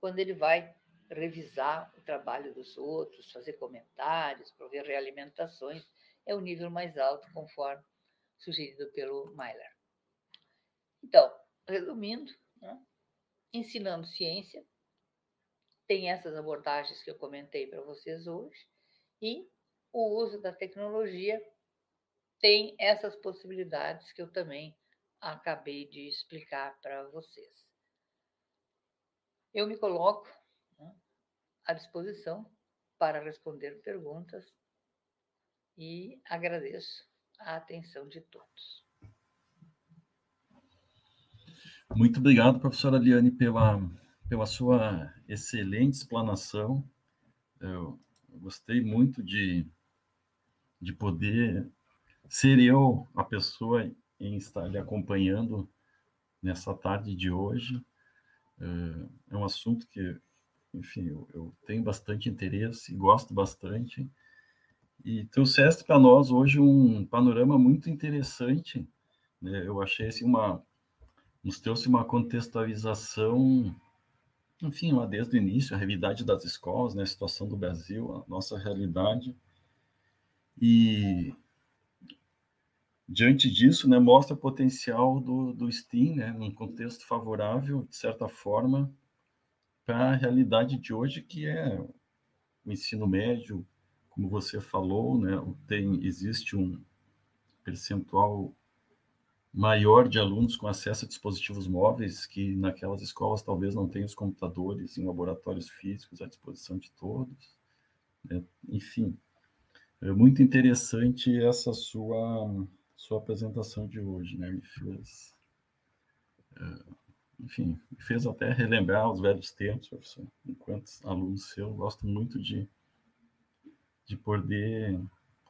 quando ele vai revisar o trabalho dos outros, fazer comentários, prover realimentações, é o nível mais alto, conforme sugerido pelo Myler. Então, resumindo, né, ensinando ciência, tem essas abordagens que eu comentei para vocês hoje, e o uso da tecnologia tem essas possibilidades que eu também acabei de explicar para vocês. Eu me coloco né, à disposição para responder perguntas e agradeço a atenção de todos. Muito obrigado, professora Liane, pela, pela sua excelente explanação. Eu gostei muito de, de poder ser eu a pessoa em estar lhe acompanhando nessa tarde de hoje. É, é um assunto que, enfim, eu, eu tenho bastante interesse e gosto bastante. E trouxeste para nós hoje um panorama muito interessante. Né? Eu achei assim, uma. Nos trouxe uma contextualização, enfim, lá desde o início, a realidade das escolas, né? a situação do Brasil, a nossa realidade. E diante disso, né, mostra o potencial do, do STEAM, né, num contexto favorável, de certa forma, para a realidade de hoje, que é o ensino médio, como você falou, né, tem, existe um percentual maior de alunos com acesso a dispositivos móveis, que naquelas escolas talvez não tenham os computadores em laboratórios físicos à disposição de todos. Né? Enfim, é muito interessante essa sua, sua apresentação de hoje, né? Me fez, é, enfim, me fez até relembrar os velhos tempos, professor. Enquanto aluno seu, gosto muito de, de poder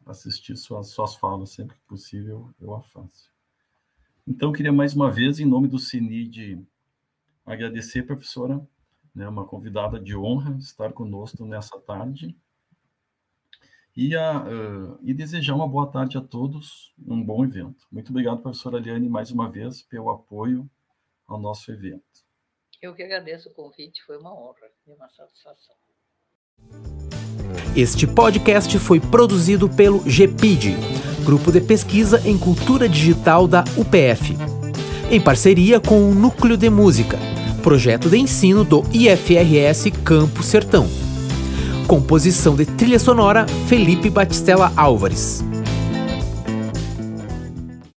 assistir suas, suas falas sempre que possível, eu a faço. Então, queria mais uma vez, em nome do CINID, agradecer, professora, né, uma convidada de honra estar conosco nessa tarde e, a, uh, e desejar uma boa tarde a todos, um bom evento. Muito obrigado, professora Eliane, mais uma vez, pelo apoio ao nosso evento. Eu que agradeço o convite, foi uma honra e uma satisfação. Este podcast foi produzido pelo GPID, Grupo de Pesquisa em Cultura Digital da UPF, em parceria com o Núcleo de Música, projeto de ensino do IFRS Campo Sertão. Composição de trilha sonora Felipe Batistella Álvares.